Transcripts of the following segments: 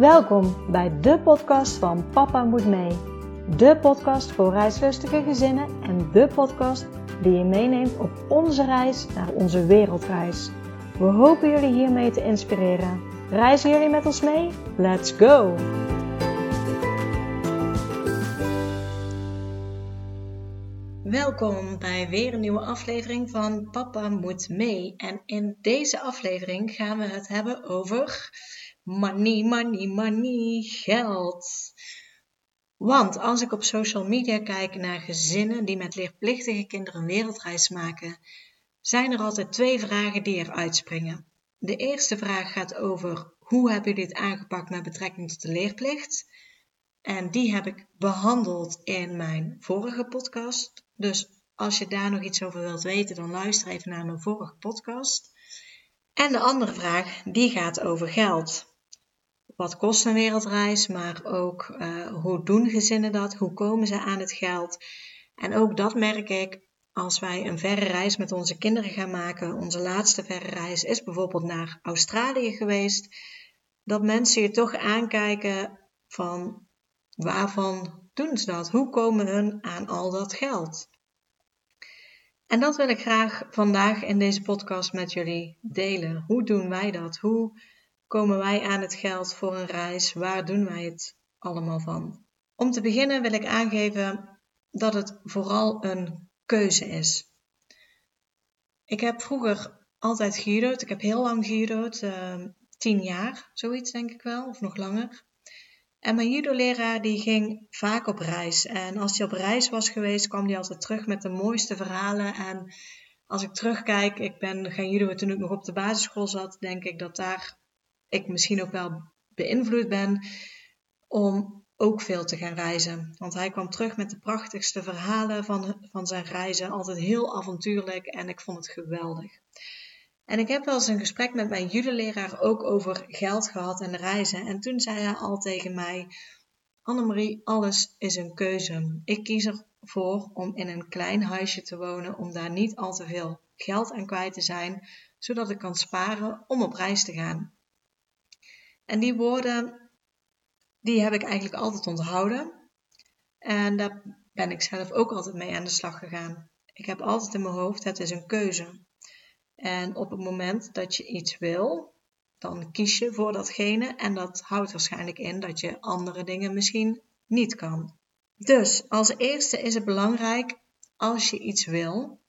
Welkom bij de podcast van Papa Moet Mee. De podcast voor reislustige gezinnen en de podcast die je meeneemt op onze reis naar onze wereldreis. We hopen jullie hiermee te inspireren. Reizen jullie met ons mee? Let's go! Welkom bij weer een nieuwe aflevering van Papa Moet Mee. En in deze aflevering gaan we het hebben over money, money, money, geld. Want als ik op social media kijk naar gezinnen die met leerplichtige kinderen een wereldreis maken, zijn er altijd twee vragen die er uitspringen. De eerste vraag gaat over hoe hebben jullie het aangepakt met betrekking tot de leerplicht? En die heb ik behandeld in mijn vorige podcast. Dus als je daar nog iets over wilt weten, dan luister even naar mijn vorige podcast. En de andere vraag, die gaat over geld wat kost een wereldreis, maar ook uh, hoe doen gezinnen dat, hoe komen ze aan het geld. En ook dat merk ik als wij een verre reis met onze kinderen gaan maken. Onze laatste verre reis is bijvoorbeeld naar Australië geweest. Dat mensen je toch aankijken van waarvan doen ze dat? Hoe komen hun aan al dat geld? En dat wil ik graag vandaag in deze podcast met jullie delen. Hoe doen wij dat? Hoe komen wij aan het geld voor een reis? Waar doen wij het allemaal van? Om te beginnen wil ik aangeven dat het vooral een keuze is. Ik heb vroeger altijd gejudo'd. Ik heb heel lang gejudo'd, uh, tien jaar, zoiets denk ik wel, of nog langer. En mijn judo-leraar die ging vaak op reis. En als hij op reis was geweest, kwam hij altijd terug met de mooiste verhalen. En als ik terugkijk, ik ben gaan judo toen ik nog op de basisschool zat, denk ik dat daar ik misschien ook wel beïnvloed ben om ook veel te gaan reizen. Want hij kwam terug met de prachtigste verhalen van, van zijn reizen. Altijd heel avontuurlijk en ik vond het geweldig. En ik heb wel eens een gesprek met mijn judeleraar ook over geld gehad en reizen. En toen zei hij al tegen mij: Annemarie, alles is een keuze. Ik kies ervoor om in een klein huisje te wonen, om daar niet al te veel geld aan kwijt te zijn, zodat ik kan sparen om op reis te gaan. En die woorden, die heb ik eigenlijk altijd onthouden. En daar ben ik zelf ook altijd mee aan de slag gegaan. Ik heb altijd in mijn hoofd, het is een keuze. En op het moment dat je iets wil, dan kies je voor datgene. En dat houdt waarschijnlijk in dat je andere dingen misschien niet kan. Dus als eerste is het belangrijk, als je iets wil,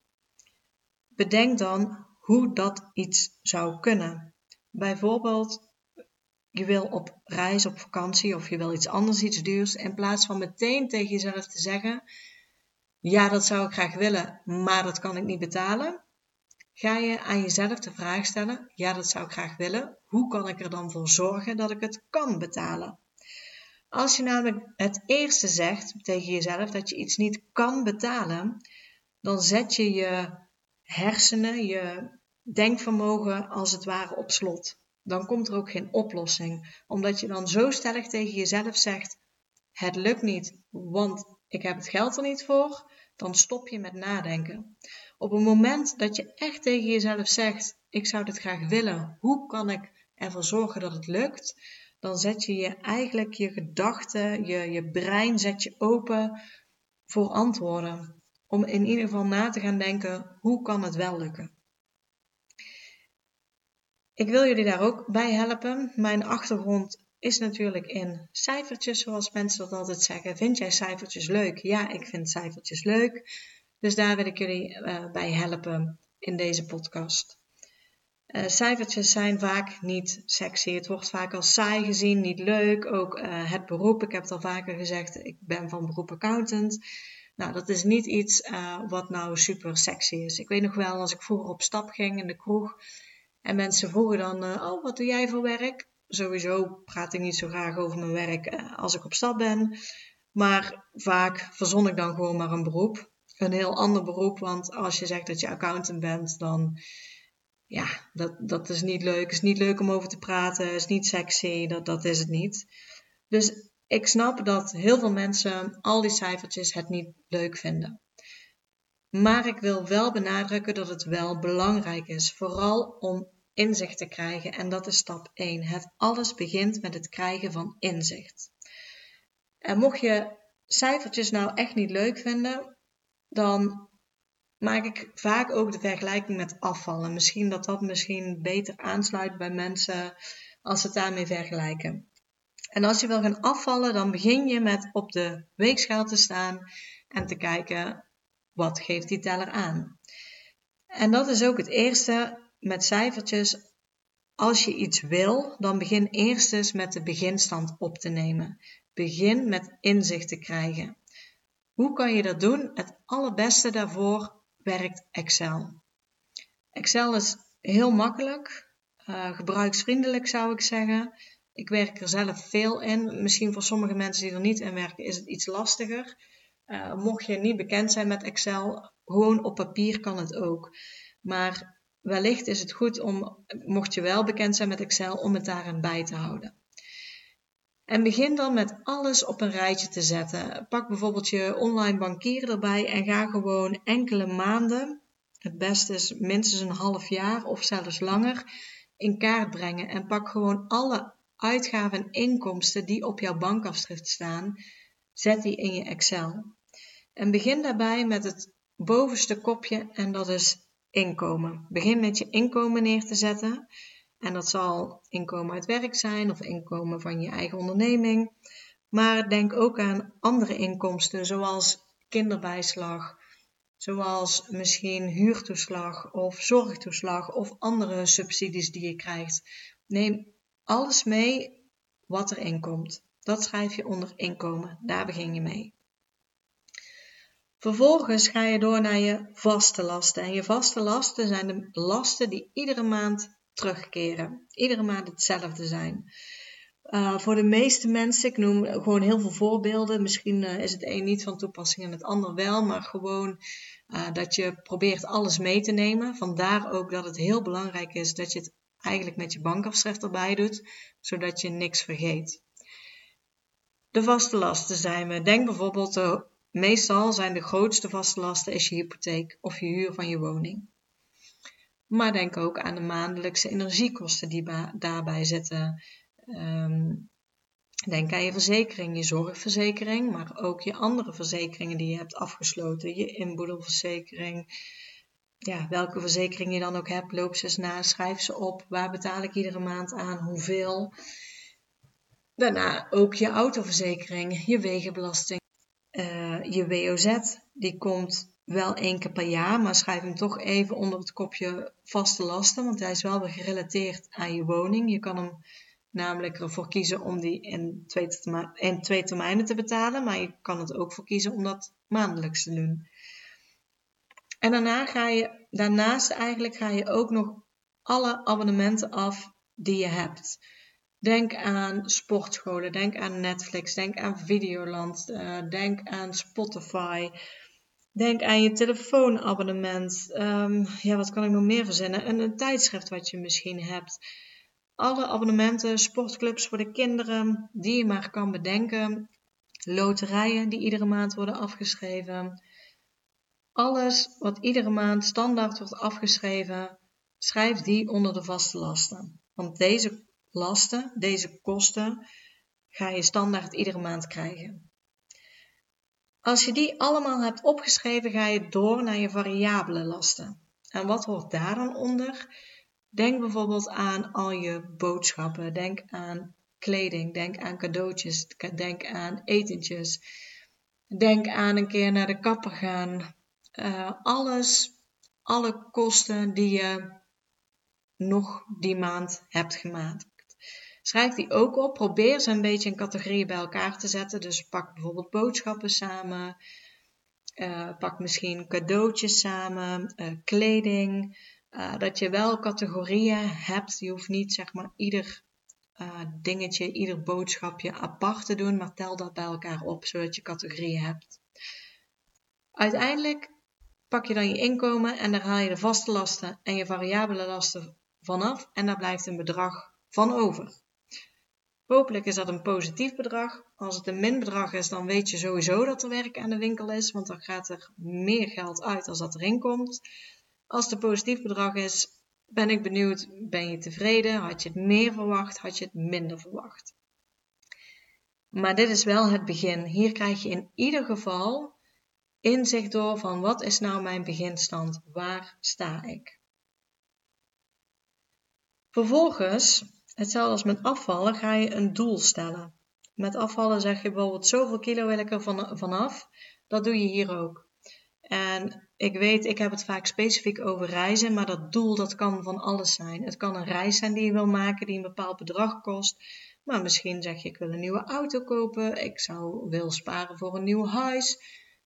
bedenk dan hoe dat iets zou kunnen. Bijvoorbeeld, je wil op reis, op vakantie of je wil iets anders, iets duurs. In plaats van meteen tegen jezelf te zeggen: Ja, dat zou ik graag willen, maar dat kan ik niet betalen. Ga je aan jezelf de vraag stellen: Ja, dat zou ik graag willen. Hoe kan ik er dan voor zorgen dat ik het kan betalen? Als je namelijk het eerste zegt tegen jezelf dat je iets niet kan betalen, dan zet je je hersenen, je denkvermogen als het ware op slot dan komt er ook geen oplossing. Omdat je dan zo stellig tegen jezelf zegt: Het lukt niet, want ik heb het geld er niet voor. Dan stop je met nadenken. Op het moment dat je echt tegen jezelf zegt: Ik zou dit graag willen, hoe kan ik ervoor zorgen dat het lukt? Dan zet je je eigenlijk je gedachten, je, je brein zet je open voor antwoorden. Om in ieder geval na te gaan denken: hoe kan het wel lukken? Ik wil jullie daar ook bij helpen. Mijn achtergrond is natuurlijk in cijfertjes, zoals mensen dat altijd zeggen. Vind jij cijfertjes leuk? Ja, ik vind cijfertjes leuk. Dus daar wil ik jullie uh, bij helpen in deze podcast. Uh, cijfertjes zijn vaak niet sexy. Het wordt vaak als saai gezien, niet leuk. Ook uh, het beroep, ik heb het al vaker gezegd, ik ben van beroep accountant. Nou, dat is niet iets wat nou super sexy is. Ik weet nog wel, als ik vroeger op stap ging in de kroeg en mensen vroegen dan, uh, oh, wat doe jij voor werk? Sowieso praat ik niet zo graag over mijn werk uh, als ik op stap ben. Maar vaak verzon ik dan gewoon maar een beroep. Een heel ander beroep, want als je zegt dat je accountant bent, dan ja, dat, dat is niet leuk. Het is niet leuk om over te praten, is niet sexy, dat, dat is het niet. Dus ik snap dat heel veel mensen al die cijfertjes het niet leuk vinden. Maar ik wil wel benadrukken dat het wel belangrijk is. Vooral om inzicht te krijgen. En dat is stap 1. Het alles begint met het krijgen van inzicht. En mocht je cijfertjes nou echt niet leuk vinden, dan maak ik vaak ook de vergelijking met afvallen. Misschien dat dat misschien beter aansluit bij mensen als ze het daarmee vergelijken. En als je wil gaan afvallen, dan begin je met op de weegschaal te staan en te kijken wat geeft die teller aan. En dat is ook het eerste met cijfertjes. Als je iets wil, dan begin eerst eens met de beginstand op te nemen. Begin met inzicht te krijgen. Hoe kan je dat doen? Het allerbeste daarvoor werkt Excel. Excel is heel makkelijk, uh, gebruiksvriendelijk zou ik zeggen. Ik werk er zelf veel in. Misschien voor sommige mensen die er niet in werken is het iets lastiger. Uh, mocht je niet bekend zijn met Excel, gewoon op papier kan het ook. Maar wellicht is het goed om, mocht je wel bekend zijn met Excel, om het daarin bij te houden. En begin dan met alles op een rijtje te zetten. Pak bijvoorbeeld je online bankier erbij en ga gewoon enkele maanden, het beste is minstens een half jaar of zelfs langer, in kaart brengen. En pak gewoon alle uitgaven en inkomsten die op jouw bankafschrift staan, zet die in je Excel. En begin daarbij met het bovenste kopje en dat is inkomen. Begin met je inkomen neer te zetten. En dat zal inkomen uit werk zijn of inkomen van je eigen onderneming. Maar denk ook aan andere inkomsten, zoals kinderbijslag, zoals misschien huurtoeslag of zorgtoeslag of andere subsidies die je krijgt. Neem alles mee wat erin komt. Dat schrijf je onder inkomen. Daar begin je mee. Vervolgens ga je door naar je vaste lasten. En je vaste lasten zijn de lasten die iedere maand terugkeren. Iedere maand hetzelfde zijn. Uh, voor de meeste mensen, ik noem gewoon heel veel voorbeelden. Misschien uh, is het een niet van toepassing en het ander wel, maar gewoon uh, dat je probeert alles mee te nemen. Vandaar ook dat het heel belangrijk is dat je het eigenlijk met je bankafschrift erbij doet, zodat je niks vergeet. De vaste lasten zijn we. Denk bijvoorbeeld, de, meestal zijn de grootste vaste lasten is je hypotheek of je huur van je woning. Maar denk ook aan de maandelijkse energiekosten die daarbij zitten. Um, denk aan je verzekering, je zorgverzekering, maar ook je andere verzekeringen die je hebt afgesloten. Je inboedelverzekering. Ja, welke verzekering je dan ook hebt, loop ze eens na, schrijf ze op. Waar betaal ik iedere maand aan? Hoeveel? Daarna ook je autoverzekering, je wegenbelasting, uh, je WOZ. Die komt wel één keer per jaar, maar schrijf hem toch even onder het kopje vaste lasten, want hij is wel weer gerelateerd aan je woning. Je kan hem namelijk ervoor kiezen om die in twee, in twee termijnen te betalen, maar je kan het ook voor kiezen om dat maandelijks te doen. En daarna ga je, daarnaast eigenlijk ga je ook nog alle abonnementen af die je hebt. Denk aan sportscholen, denk aan Netflix, denk aan Videoland, uh, denk aan Spotify, Denk aan je telefoonabonnement. Um, ja, wat kan ik nog meer verzinnen? Een tijdschrift wat je misschien hebt. Alle abonnementen, sportclubs voor de kinderen, die je maar kan bedenken. Loterijen die iedere maand worden afgeschreven. Alles wat iedere maand standaard wordt afgeschreven, schrijf die onder de vaste lasten. Want deze lasten, deze kosten, ga je standaard iedere maand krijgen. Als je die allemaal hebt opgeschreven, ga je door naar je variabele lasten. En wat hoort daar dan onder? Denk bijvoorbeeld aan al je boodschappen. Denk aan kleding. Denk aan cadeautjes. Denk aan etentjes. Denk aan een keer naar de kapper gaan. Uh, alles, alle kosten die je nog die maand hebt gemaakt. Schrijf die ook op. Probeer ze een beetje in categorieën bij elkaar te zetten. Dus pak bijvoorbeeld boodschappen samen. Uh, pak misschien cadeautjes samen, uh, kleding. Uh, dat je wel categorieën hebt. Je hoeft niet zeg maar ieder dingetje, ieder boodschapje apart te doen, maar tel dat bij elkaar op, zodat je categorieën hebt. Uiteindelijk pak je dan je inkomen en daar haal je de vaste lasten en je variabele lasten vanaf en daar blijft een bedrag van over. Hopelijk is dat een positief bedrag. Als het een min bedrag is, dan weet je sowieso dat er werk aan de winkel is, want dan gaat er meer geld uit als dat erin komt. Als het een positief bedrag is, ben ik benieuwd, ben je tevreden? Had je het meer verwacht? Had je het minder verwacht? Maar dit is wel het begin. Hier krijg je in ieder geval inzicht door van wat is nou mijn beginstand? Waar sta ik? Vervolgens, hetzelfde als met afvallen, ga je een doel stellen. Met afvallen zeg je bijvoorbeeld zoveel kilo wil ik er van, vanaf. Dat doe je hier ook. En ik weet, ik heb het vaak specifiek over reizen, maar dat doel dat kan van alles zijn. Het kan een reis zijn die je wil maken, die een bepaald bedrag kost. Maar misschien zeg je, ik wil een nieuwe auto kopen, ik zou wil sparen voor een nieuw huis.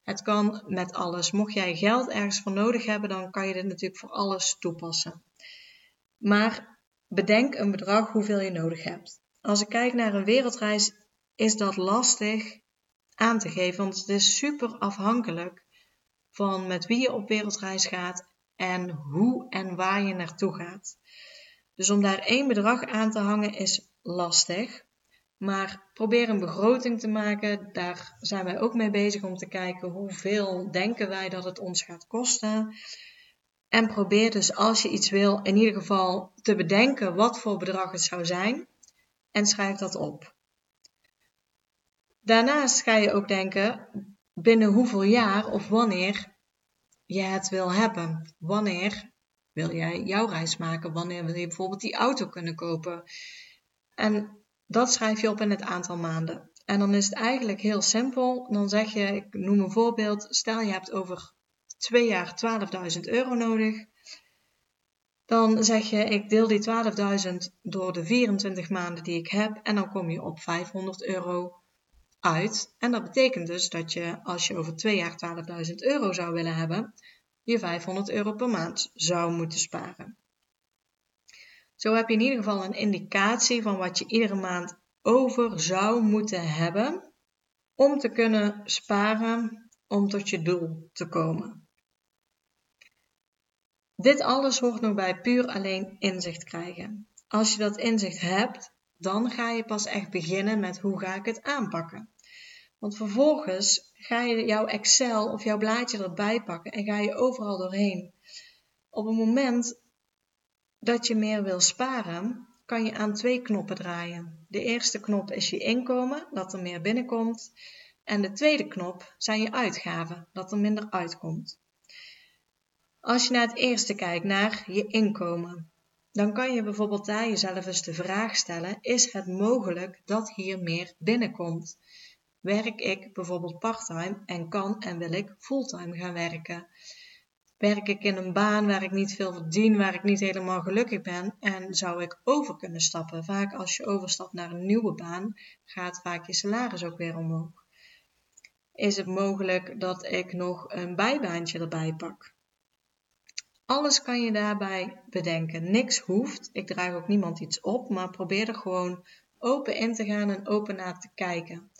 Het kan met alles. Mocht jij geld ergens voor nodig hebben, dan kan je dit natuurlijk voor alles toepassen. Maar bedenk een bedrag hoeveel je nodig hebt. Als ik kijk naar een wereldreis, is dat lastig aan te geven, want het is super afhankelijk van met wie je op wereldreis gaat en hoe en waar je naartoe gaat. Dus om daar één bedrag aan te hangen is lastig. Maar probeer een begroting te maken. Daar zijn wij ook mee bezig om te kijken hoeveel denken wij dat het ons gaat kosten. En probeer dus als je iets wil, in ieder geval te bedenken wat voor bedrag het zou zijn. En schrijf dat op. Daarnaast ga je ook denken binnen hoeveel jaar of wanneer je het wil hebben. Wanneer wil jij jouw reis maken? Wanneer wil je bijvoorbeeld die auto kunnen kopen? En dat schrijf je op in het aantal maanden. En dan is het eigenlijk heel simpel. Dan zeg je, ik noem een voorbeeld. Stel je hebt over twee jaar 12.000 euro nodig. Dan zeg je, ik deel die 12.000 door de 24 maanden die ik heb. En dan kom je op 500 euro uit. En dat betekent dus dat je, als je over twee jaar 12.000 euro zou willen hebben, je 500 euro per maand zou moeten sparen. Zo heb je in ieder geval een indicatie van wat je iedere maand over zou moeten hebben om te kunnen sparen om tot je doel te komen. Dit alles hoort nog bij puur alleen inzicht krijgen. Als je dat inzicht hebt, dan ga je pas echt beginnen met hoe ga ik het aanpakken. Want vervolgens ga je jouw Excel of jouw blaadje erbij pakken en ga je overal doorheen. Op het moment dat je meer wil sparen, kan je aan twee knoppen draaien. De eerste knop is je inkomen, dat er meer binnenkomt. En de tweede knop zijn je uitgaven, dat er minder uitkomt. Als je naar het eerste kijkt, naar je inkomen, dan kan je bijvoorbeeld daar jezelf eens de vraag stellen: is het mogelijk dat hier meer binnenkomt? Werk ik bijvoorbeeld parttime en kan en wil ik fulltime gaan werken? Werk ik in een baan waar ik niet veel verdien, waar ik niet helemaal gelukkig ben en zou ik over kunnen stappen? Vaak als je overstapt naar een nieuwe baan, gaat vaak je salaris ook weer omhoog. Is het mogelijk dat ik nog een bijbaantje erbij pak? Alles kan je daarbij bedenken. Niks hoeft. Ik draag ook niemand iets op, maar probeer er gewoon open in te gaan en open naar te kijken.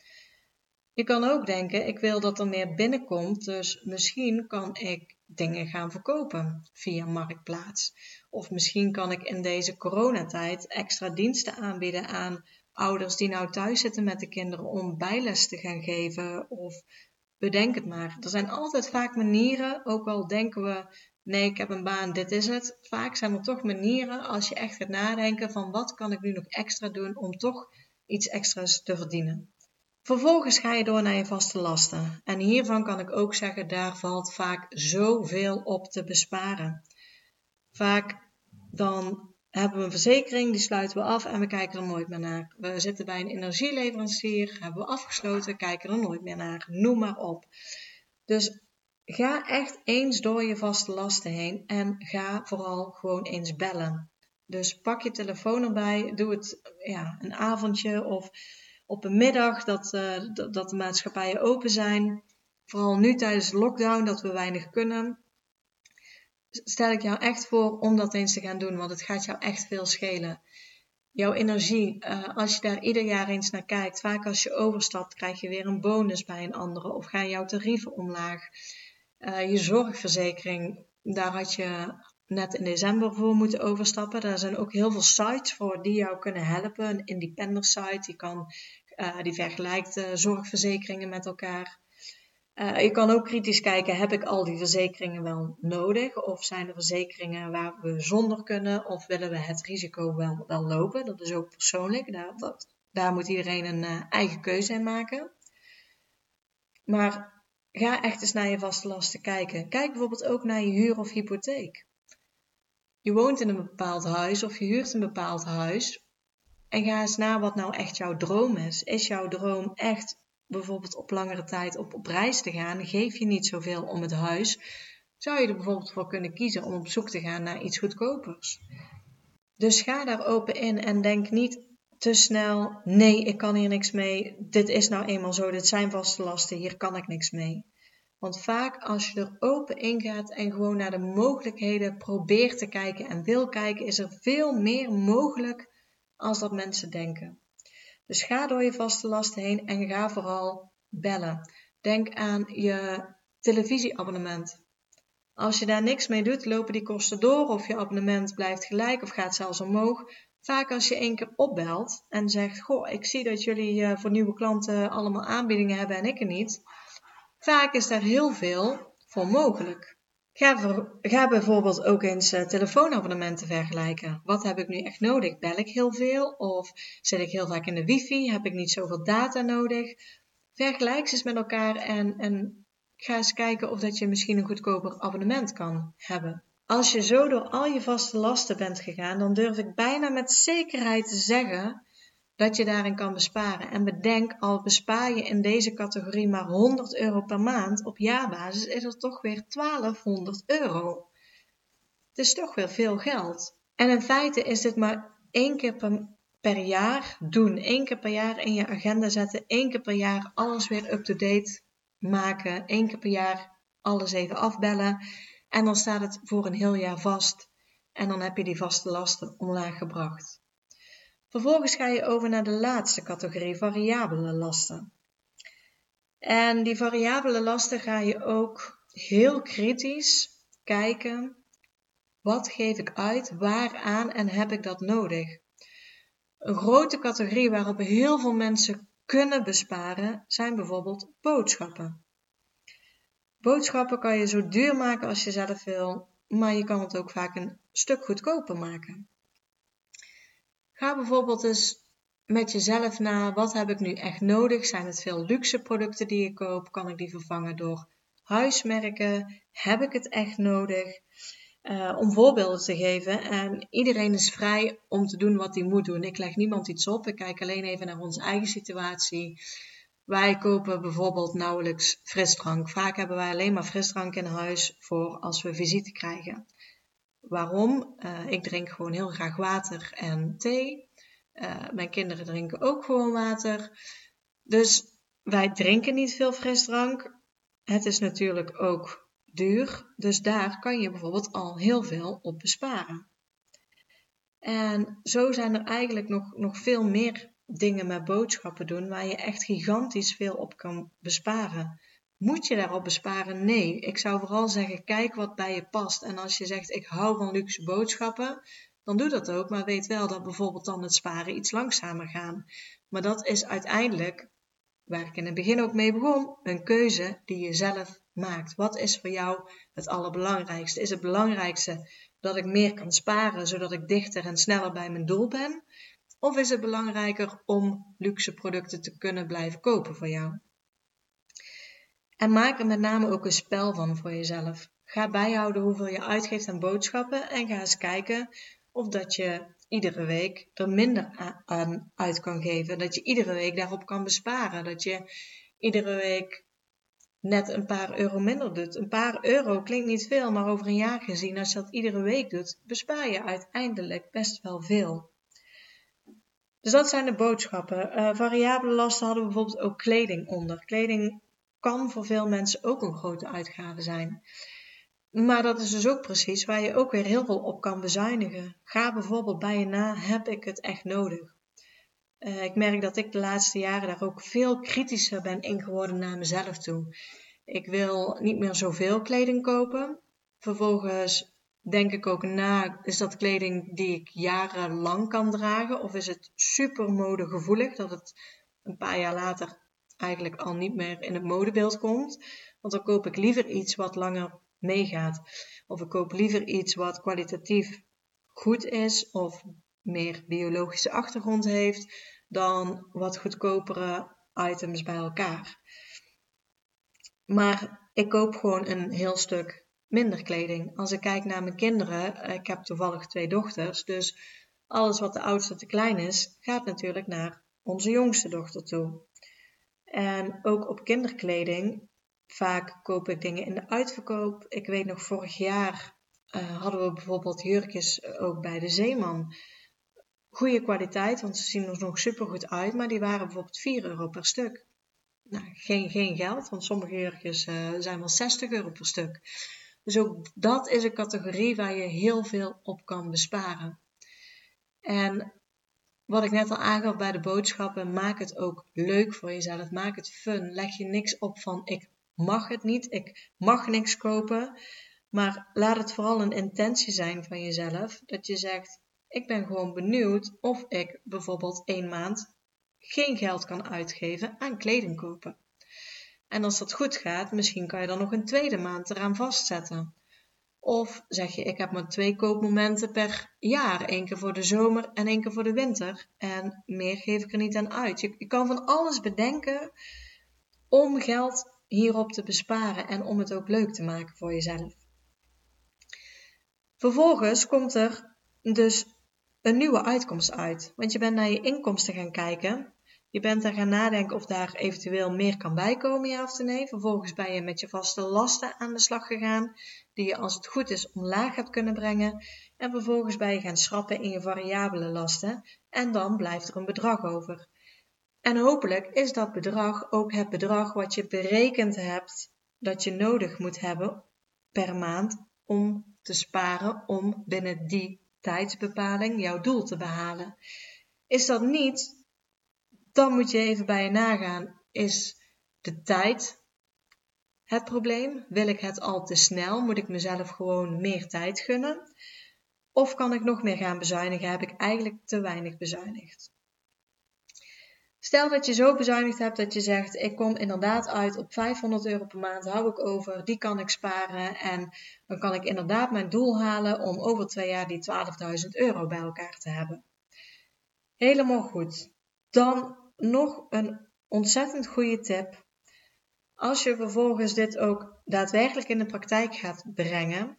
Je kan ook denken, ik wil dat er meer binnenkomt, dus misschien kan ik dingen gaan verkopen via Marktplaats. Of misschien kan ik in deze coronatijd extra diensten aanbieden aan ouders die nou thuis zitten met de kinderen om bijles te gaan geven. Of bedenk het maar. Er zijn altijd vaak manieren, ook al denken we, nee, ik heb een baan, dit is het. Vaak zijn er toch manieren als je echt gaat nadenken van wat kan ik nu nog extra doen om toch iets extra's te verdienen. Vervolgens ga je door naar je vaste lasten. En hiervan kan ik ook zeggen, daar valt vaak zoveel op te besparen. Vaak dan hebben we een verzekering, die sluiten we af en we kijken er nooit meer naar. We zitten bij een energieleverancier, hebben we afgesloten, kijken er nooit meer naar. Noem maar op. Dus ga echt eens door je vaste lasten heen en ga vooral gewoon eens bellen. Dus pak je telefoon erbij, doe het ja, een avondje of op een middag dat, uh, dat de maatschappijen open zijn. Vooral nu tijdens de lockdown dat we weinig kunnen. Stel ik jou echt voor om dat eens te gaan doen, want het gaat jou echt veel schelen. Jouw energie, uh, als je daar ieder jaar eens naar kijkt, vaak als je overstapt, krijg je weer een bonus bij een andere of gaan jouw tarieven omlaag. Uh, je zorgverzekering, daar had je net in december voor moeten overstappen. Daar zijn ook heel veel sites voor die jou kunnen helpen. Een independent site die, kan, uh, die vergelijkt uh, zorgverzekeringen met elkaar. Je kan ook kritisch kijken, heb ik al die verzekeringen wel nodig? Of zijn er verzekeringen waar we zonder kunnen? Of willen we het risico wel, lopen? Dat is ook persoonlijk. Daar, dat, daar moet iedereen een eigen keuze in maken. Maar ga echt eens naar je vaste lasten kijken. Kijk bijvoorbeeld ook naar je huur of hypotheek. Je woont in een bepaald huis of je huurt een bepaald huis. En ga eens naar wat nou echt jouw droom is. Is jouw droom echt bijvoorbeeld op langere tijd op, op reis te gaan? Geef je niet zoveel om het huis? Zou je er bijvoorbeeld voor kunnen kiezen om op zoek te gaan naar iets goedkopers? Dus ga daar open in en denk niet te snel: nee, ik kan hier niks mee. Dit is nou eenmaal zo, dit zijn vaste lasten, hier kan ik niks mee. Want vaak als je er open in gaat en gewoon naar de mogelijkheden probeert te kijken en wil kijken, is er veel meer mogelijk als dat mensen denken. Dus ga door je vaste lasten heen en ga vooral bellen. Denk aan je televisieabonnement. Als je daar niks mee doet, lopen die kosten door of je abonnement blijft gelijk of gaat zelfs omhoog. Vaak als je één keer opbelt en zegt: Goh, ik zie dat jullie eh, voor nieuwe klanten allemaal aanbiedingen hebben en ik er niet. Vaak is daar heel veel voor mogelijk. Ga, ga bijvoorbeeld ook eens uh, telefoonabonnementen vergelijken. Wat heb ik nu echt nodig? Bel ik heel veel? Of zit ik heel vaak in de wifi? Heb ik niet zoveel data nodig? Vergelijk ze eens met elkaar en, en ga eens kijken of dat je misschien een goedkoper abonnement kan hebben. Als je zo door al je vaste lasten bent gegaan, dan durf ik bijna met zekerheid te zeggen dat je daarin kan besparen. En bedenk, al bespaar je in deze categorie maar 100 euro per maand, op jaarbasis is er toch weer 1200 euro. Het is toch weer veel geld. En in feite is dit maar één keer per, per jaar doen. één keer per jaar in je agenda zetten. één keer per jaar alles weer up-to-date maken. één keer per jaar alles even afbellen. En dan staat het voor een heel jaar vast. En dan heb je die vaste lasten omlaag gebracht. Vervolgens ga je over naar de laatste categorie, variabele lasten. En die variabele lasten ga je ook heel kritisch kijken. Wat geef ik uit? Waaraan en heb ik dat nodig? Een grote categorie waarop heel veel mensen kunnen besparen zijn bijvoorbeeld boodschappen. Boodschappen kan je zo duur maken als je zelf wil, maar je kan het ook vaak een stuk goedkoper maken. Ga bijvoorbeeld eens met jezelf na, wat heb ik nu echt nodig? Zijn het veel luxe producten die ik koop? Kan ik die vervangen door huismerken? Heb ik het echt nodig? Uh, om voorbeelden te geven. En iedereen is vrij om te doen wat hij moet doen. Ik leg niemand iets op. Ik kijk alleen even naar onze eigen situatie. Wij kopen bijvoorbeeld nauwelijks frisdrank. Vaak hebben wij alleen maar frisdrank in huis voor als we visite krijgen. Waarom? Uh, ik drink gewoon heel graag water en thee. Uh, mijn kinderen drinken ook gewoon water. Dus wij drinken niet veel frisdrank. Het is natuurlijk ook duur. Dus daar kan je bijvoorbeeld al heel veel op besparen. En zo zijn er eigenlijk nog, nog veel meer dingen met boodschappen doen waar je echt gigantisch veel op kan besparen. Moet je daarop besparen? Nee. Ik zou vooral zeggen, kijk wat bij je past. En als je zegt, ik hou van luxe boodschappen, dan doe dat ook. Maar weet wel dat bijvoorbeeld dan het sparen iets langzamer gaat. Maar dat is uiteindelijk, waar ik in het begin ook mee begon, een keuze die je zelf maakt. Wat is voor jou het allerbelangrijkste? Is het belangrijkste dat ik meer kan sparen, zodat ik dichter en sneller bij mijn doel ben? Of is het belangrijker om luxe producten te kunnen blijven kopen voor jou? En maak er met name ook een spel van voor jezelf. Ga bijhouden hoeveel je uitgeeft aan boodschappen en ga eens kijken of dat je iedere week er minder aan uit kan geven. Dat je iedere week daarop kan besparen. Dat je iedere week net een paar euro minder doet. Een paar euro klinkt niet veel, maar over een jaar gezien, als je dat iedere week doet, bespaar je uiteindelijk best wel veel. Dus dat zijn de boodschappen. Uh, variabele lasten hadden bijvoorbeeld ook kleding onder. Kleding kan voor veel mensen ook een grote uitgave zijn. Maar dat is dus ook precies waar je ook weer heel veel op kan bezuinigen. Ga bijvoorbeeld bij je na, heb ik het echt nodig? Uh, ik merk dat ik de laatste jaren daar ook veel kritischer ben in geworden naar mezelf toe. Ik wil niet meer zoveel kleding kopen. Vervolgens denk ik ook na, is dat kleding die ik jarenlang kan dragen? Of is het super modegevoelig dat het een paar jaar later eigenlijk al niet meer in het modebeeld komt. Want dan koop ik liever iets wat langer meegaat. Of ik koop liever iets wat kwalitatief goed is of meer biologische achtergrond heeft dan wat goedkopere items bij elkaar. Maar ik koop gewoon een heel stuk minder kleding. Als ik kijk naar mijn kinderen, ik heb toevallig twee dochters, dus alles wat de oudste te klein is, gaat natuurlijk naar onze jongste dochter toe. En ook op kinderkleding, vaak koop ik dingen in de uitverkoop. Ik weet nog, vorig jaar uh, hadden we bijvoorbeeld jurkjes ook bij de Zeeman. Goede kwaliteit, want ze zien er nog super goed uit, maar die waren bijvoorbeeld 4 euro per stuk. Nou, geen, geen geld, want sommige jurkjes zijn wel 60 euro per stuk. Dus ook dat is een categorie waar je heel veel op kan besparen. En wat ik net al aangaf bij de boodschappen, maak het ook leuk voor jezelf. Maak het fun. Leg je niks op van ik mag het niet, ik mag niks kopen. Maar laat het vooral een intentie zijn van jezelf. Dat je zegt, ik ben gewoon benieuwd of ik bijvoorbeeld één maand geen geld kan uitgeven aan kleding kopen. En als dat goed gaat, misschien kan je dan nog een tweede maand eraan vastzetten. Of zeg je, ik heb maar twee koopmomenten per jaar. één keer voor de zomer en één keer voor de winter. En meer geef ik er niet aan uit. Je, je kan van alles bedenken om geld hierop te besparen en om het ook leuk te maken voor jezelf. Vervolgens komt er dus een nieuwe uitkomst uit. Want je bent naar je inkomsten gaan kijken je bent er gaan nadenken of daar eventueel meer kan bijkomen, ja of nee. Vervolgens ben je met je vaste lasten aan de slag gegaan, die je als het goed is omlaag hebt kunnen brengen. En vervolgens ben je gaan schrappen in je variabele lasten en dan blijft er een bedrag over. En hopelijk is dat bedrag ook het bedrag wat je berekend hebt dat je nodig moet hebben per maand om te sparen om binnen die tijdsbepaling jouw doel te behalen. Is dat niet, dan moet je even bij je nagaan, is de tijd het probleem? Wil ik het al te snel? Moet ik mezelf gewoon meer tijd gunnen? Of kan ik nog meer gaan bezuinigen? Heb ik eigenlijk te weinig bezuinigd? Stel dat je zo bezuinigd hebt dat je zegt: Ik kom inderdaad uit op 500 euro per maand, hou ik over, die kan ik sparen. En dan kan ik inderdaad mijn doel halen om over twee jaar die 12.000 euro bij elkaar te hebben. Helemaal goed. Dan nog een ontzettend goede tip. Als je vervolgens dit ook daadwerkelijk in de praktijk gaat brengen,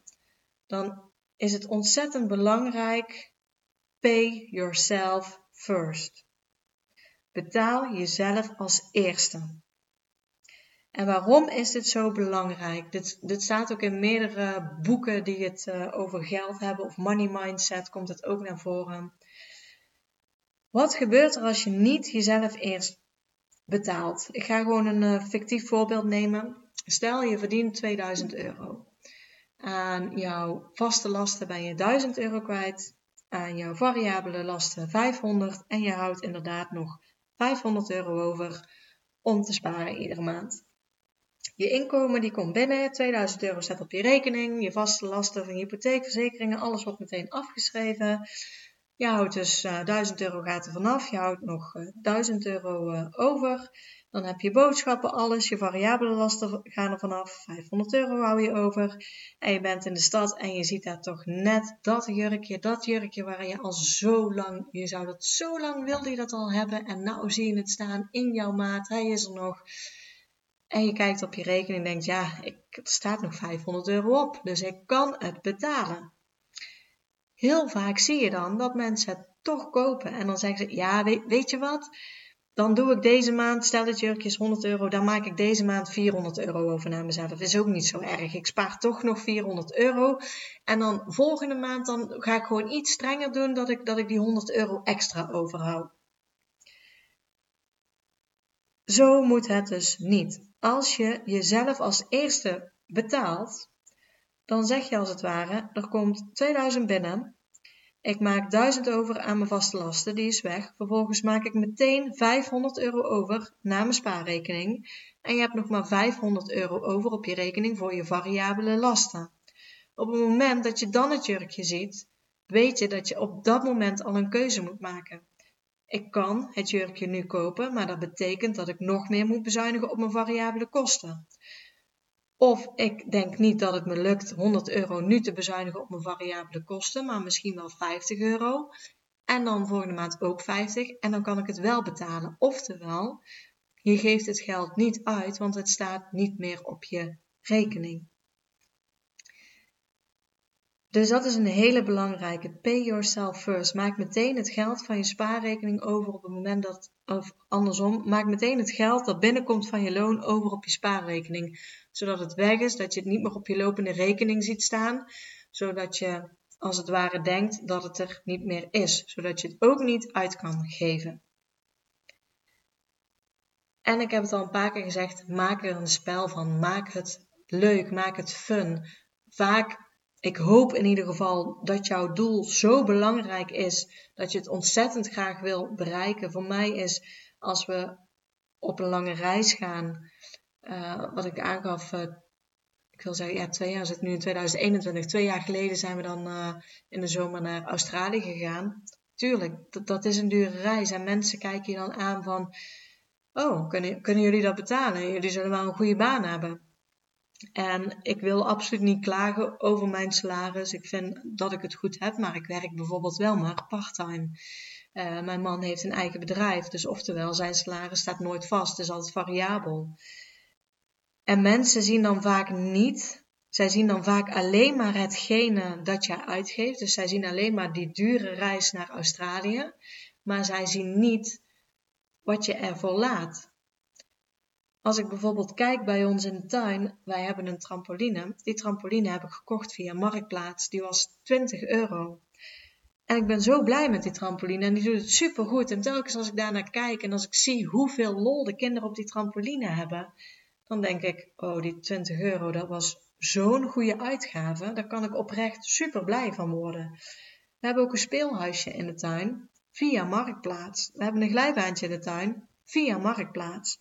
dan is het ontzettend belangrijk pay yourself first. Betaal jezelf als eerste. En waarom is dit zo belangrijk? Dit, dit staat ook in meerdere boeken die het uh, over geld hebben, of money mindset komt het ook naar voren. Wat gebeurt er als je niet jezelf eerst betaalt? Ik ga gewoon een uh, fictief voorbeeld nemen. Stel je verdient 2000 euro. Aan jouw vaste lasten ben je 1000 euro kwijt. Aan jouw variabele lasten 500. En je houdt inderdaad nog 500 euro over om te sparen iedere maand. Je inkomen die komt binnen, 2000 euro staat op je rekening, je vaste lasten van hypotheek, verzekeringen, alles wordt meteen afgeschreven. Je houdt dus uh, eh, 1000 euro gaat er vanaf. Je houdt nog uh, eh, 1000 euro uh, over. Dan heb je boodschappen, alles. Je variabele lasten gaan er vanaf. 500 euro hou je over. En je bent in de stad en je ziet daar toch net dat jurkje, dat jurkje waar je al zo lang, je zou dat zo lang wilde je dat al hebben. En nou zie je het staan in jouw maat. Hij is er nog. En je kijkt op je rekening en denkt, ja, ik, er staat nog 500 euro op. Dus ik kan het betalen heel vaak zie je dan dat mensen het toch kopen. En dan zeggen ze, ja, weet, weet je wat? Dan doe ik deze maand, stel het jurkje is 100 euro, dan maak ik deze maand 400 euro over naar mezelf. Dat is ook niet zo erg. Ik spaar toch nog 400 euro. En dan volgende maand, dan ga ik gewoon iets strenger doen dat ik, dat ik die 100 euro extra overhoud. Zo moet het dus niet. Als je jezelf als eerste betaalt, dan zeg je als het ware, er komt 2000 binnen. Ik maak 1000 over aan mijn vaste lasten, die is weg. Vervolgens maak ik meteen 500 euro over naar mijn spaarrekening. En je hebt nog maar 500 euro over op je rekening voor je variabele lasten. Op het moment dat je dan het jurkje ziet, weet je dat je op dat moment al een keuze moet maken. Ik kan het jurkje nu kopen, maar dat betekent dat ik nog meer moet bezuinigen op mijn variabele kosten. Of ik denk niet dat het me lukt 100 euro nu te bezuinigen op mijn variabele kosten, maar misschien wel 50 euro. En dan volgende maand ook 50 en dan kan ik het wel betalen. Oftewel, je geeft het geld niet uit, want het staat niet meer op je rekening. Dus dat is een hele belangrijke. Pay yourself first. Maak meteen het geld van je spaarrekening over op het moment dat, of andersom, maak meteen het geld dat binnenkomt van je loon over op je spaarrekening. Zodat het weg is, dat je het niet meer op je lopende rekening ziet staan. Zodat je als het ware denkt dat het er niet meer is. Zodat je het ook niet uit kan geven. En ik heb het al een paar keer gezegd, maak er een spel van. Maak het leuk, maak het fun. Vaak ik hoop in ieder geval dat jouw doel zo belangrijk is dat je het ontzettend graag wil bereiken. Voor mij is als we op een lange reis gaan, uh, wat ik aangaf, uh, ik wil zeggen, ja, twee jaar zit nu in 2021. Twee jaar geleden zijn we dan uh, in de zomer naar Australië gegaan. Tuurlijk, dat, is een dure reis. En mensen kijken je dan aan van, oh, kunnen, kunnen jullie dat betalen? Jullie zullen wel een goede baan hebben. En ik wil absoluut niet klagen over mijn salaris. Ik vind dat ik het goed heb, maar ik werk bijvoorbeeld wel maar parttime. Uh, mijn man heeft een eigen bedrijf, dus oftewel zijn salaris staat nooit vast, is altijd variabel. En mensen zien dan vaak niet, zij zien dan vaak alleen maar hetgene dat jij uitgeeft. Dus zij zien alleen maar die dure reis naar Australië, maar zij zien niet wat je ervoor laat. Als ik bijvoorbeeld kijk bij ons in de tuin, wij hebben een trampoline. Die trampoline heb ik gekocht via Marktplaats. Die was 20 euro. En ik ben zo blij met die trampoline en die doet het super goed. En telkens als ik daar naar kijk en als ik zie hoeveel lol de kinderen op die trampoline hebben, dan denk ik, oh die 20 euro, dat was zo'n goede uitgave. Daar kan ik oprecht super blij van worden. We hebben ook een speelhuisje in de tuin via Marktplaats. We hebben een glijbaantje in de tuin via Marktplaats.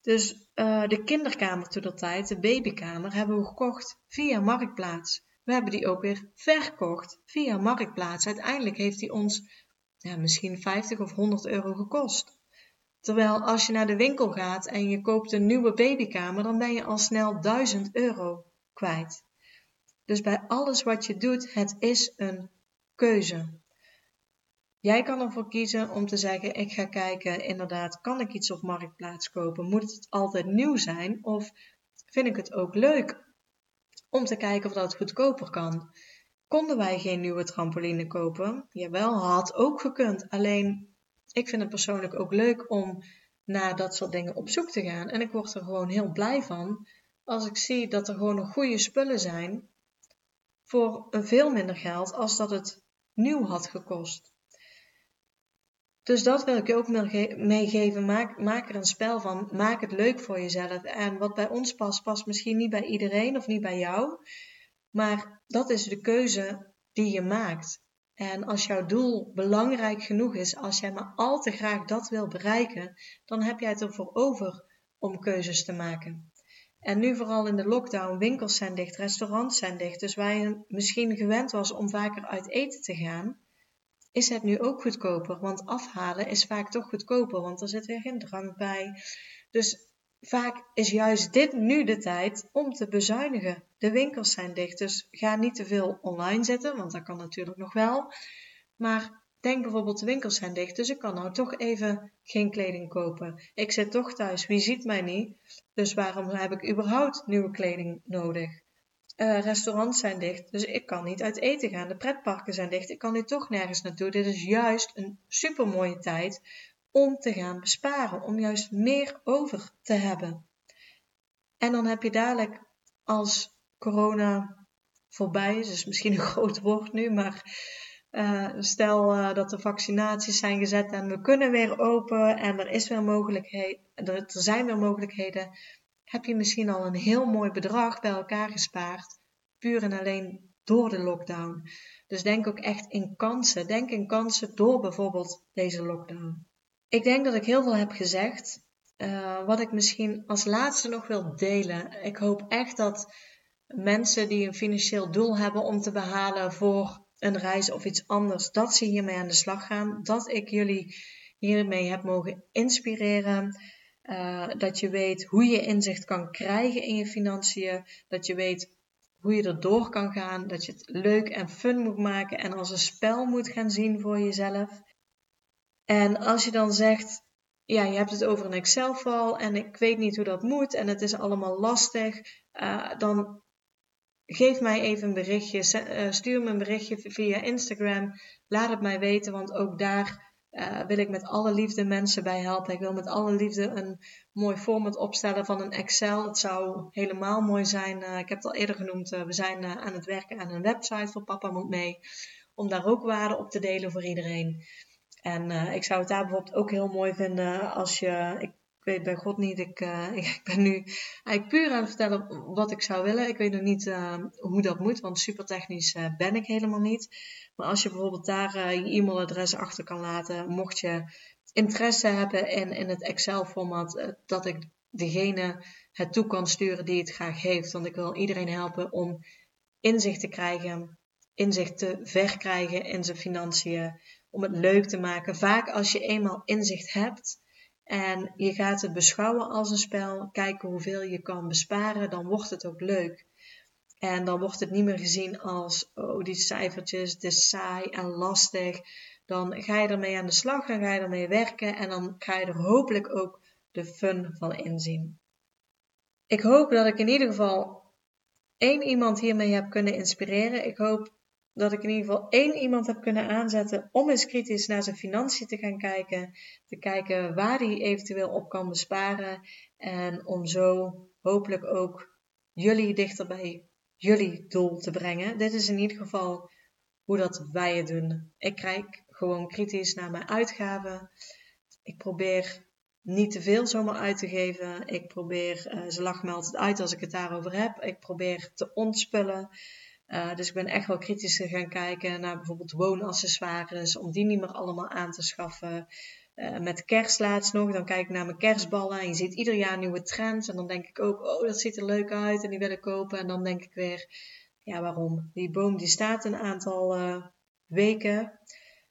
Dus uh, de kinderkamer toen dat tijd, de babykamer, hebben we gekocht via Marktplaats. We hebben die ook weer verkocht via Marktplaats. Uiteindelijk heeft die ons ja, misschien 50 of 100 euro gekost. Terwijl als je naar de winkel gaat en je koopt een nieuwe babykamer, dan ben je al snel 1000 euro kwijt. Dus bij alles wat je doet, het is een keuze. Jij kan ervoor kiezen om te zeggen: ik ga kijken, inderdaad, kan ik iets op marktplaats kopen? Moet het altijd nieuw zijn? Of vind ik het ook leuk om te kijken of dat goedkoper kan? Konden wij geen nieuwe trampoline kopen? Jawel, had ook gekund. Alleen, ik vind het persoonlijk ook leuk om naar dat soort dingen op zoek te gaan. En ik word er gewoon heel blij van als ik zie dat er gewoon nog goede spullen zijn voor veel minder geld als dat het nieuw had gekost. Dus dat wil ik je ook meegeven. Maak er een spel van. Maak het leuk voor jezelf. En wat bij ons past, past misschien niet bij iedereen of niet bij jou. Maar dat is de keuze die je maakt. En als jouw doel belangrijk genoeg is, als jij maar al te graag dat wil bereiken, dan heb jij het ervoor over om keuzes te maken. En nu vooral in de lockdown, winkels zijn dicht, restaurants zijn dicht. Dus waar je misschien gewend was om vaker uit eten te gaan, is het nu ook goedkoper. Want afhalen is vaak toch goedkoper, want er zit weer geen drank bij. Dus vaak is juist dit nu de tijd om te bezuinigen. De winkels zijn dicht, dus ga niet te veel online zetten, want dat kan natuurlijk nog wel. Maar denk bijvoorbeeld, de winkels zijn dicht, dus ik kan nou toch even geen kleding kopen. Ik zit toch thuis, wie ziet mij niet? Dus waarom heb ik überhaupt nieuwe kleding nodig? Uh, restaurants zijn dicht, dus ik kan niet uit eten gaan. De pretparken zijn dicht, ik kan nu toch nergens naartoe. Dit is juist een super mooie tijd om te gaan besparen, om juist meer over te hebben. En dan heb je dadelijk, als corona voorbij is, is misschien een groot woord nu, maar uh, stel uh, dat de vaccinaties zijn gezet en we kunnen weer open en er, is weer mogelijkheid, er zijn weer mogelijkheden heb je misschien al een heel mooi bedrag bij elkaar gespaard, puur en alleen door de lockdown. Dus denk ook echt in kansen. Denk in kansen door bijvoorbeeld deze lockdown. Ik denk dat ik heel veel heb gezegd. Uh, wat ik misschien als laatste nog wil delen. Ik hoop echt dat mensen die een financieel doel hebben om te behalen voor een reis of iets anders, dat ze hiermee aan de slag gaan. Dat ik jullie hiermee heb mogen inspireren. Uh, dat je weet hoe je inzicht kan krijgen in je financiën. Dat je weet hoe je erdoor kan gaan. Dat je het leuk en fun moet maken en als een spel moet gaan zien voor jezelf. En als je dan zegt, ja, je hebt het over een Excel-val en ik weet niet hoe dat moet en het is allemaal lastig, uh, dan geef mij even een berichtje. Eh, stuur me een berichtje via Instagram. Laat het mij weten, want ook daar uh, wil ik met alle liefde mensen bij helpen. Ik wil met alle liefde een mooi format opstellen van een Excel. Het zou helemaal mooi zijn. Ik heb het al eerder genoemd. We zijn aan het werken aan een website voor Papa Moet Mee. Om daar ook waarde op te delen voor iedereen. En ik zou het daar bijvoorbeeld ook heel mooi vinden als je. Ik weet bij God niet. Ik, uh, ik ben nu eigenlijk puur aan het vertellen wat ik zou willen. Ik weet nog niet uh, hoe dat moet, want super technisch uh, ben ik helemaal niet. Maar als je bijvoorbeeld daar je e-mailadres achter kan laten, mocht je interesse hebben in, in het Excel-format, dat ik degene het toe kan sturen die het graag heeft. Want ik wil iedereen helpen om inzicht te krijgen, inzicht te verkrijgen in zijn financiën, om het leuk te maken. Vaak als je eenmaal inzicht hebt en je gaat het beschouwen als een spel, kijken hoeveel je kan besparen, dan wordt het ook leuk. En dan wordt het niet meer gezien als, oh die cijfertjes, het is saai en lastig. Dan ga je ermee aan de slag, dan ga je ermee werken en dan ga je er hopelijk ook de fun van inzien. Ik hoop dat ik in ieder geval één iemand hiermee heb kunnen inspireren. Ik hoop dat ik in ieder geval één iemand heb kunnen aanzetten om eens kritisch naar zijn financiën te gaan kijken. Te kijken waar hij eventueel op kan besparen. En om zo hopelijk ook jullie dichter bij jullie doel te brengen. Dit is in ieder geval hoe dat wij het doen. Ik kijk gewoon kritisch naar mijn uitgaven. Ik probeer niet te veel zomaar uit te geven. Ik probeer, uh, ze lachen me altijd uit als ik het daarover heb. Ik probeer te ontspullen. Uh, dus ik ben echt wel kritisch gaan kijken naar bijvoorbeeld woonaccessoires, om die niet meer allemaal aan te schaffen. Uh, met kerst laatst nog, dan kijk ik naar mijn kerstballen en je ziet ieder jaar nieuwe trends. En dan denk ik ook, oh dat ziet er leuk uit en die wil ik kopen. En dan denk ik weer, ja waarom? Die boom die staat een aantal uh, weken.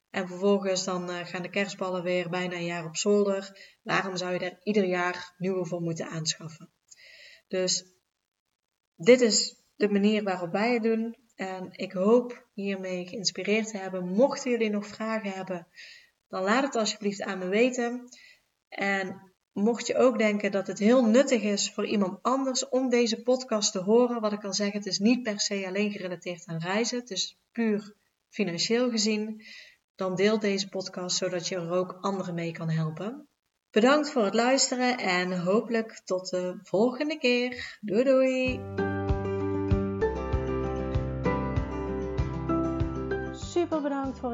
En vervolgens dan gaan de kerstballen weer bijna een jaar op zolder. Waarom zou je daar ieder jaar nieuwe voor moeten aanschaffen? Dus dit is de manier waarop wij het doen. En ik hoop hiermee geïnspireerd te hebben. Mochten jullie nog vragen hebben, dan laat het alsjeblieft aan me weten. En mocht je ook denken dat het heel nuttig is voor iemand anders om deze podcast te horen, wat ik al zeg, het is niet per se alleen gerelateerd aan reizen, het is puur financieel gezien, dan deel deze podcast zodat je er ook anderen mee kan helpen. Bedankt voor het luisteren en hopelijk tot de volgende keer. Doei doei!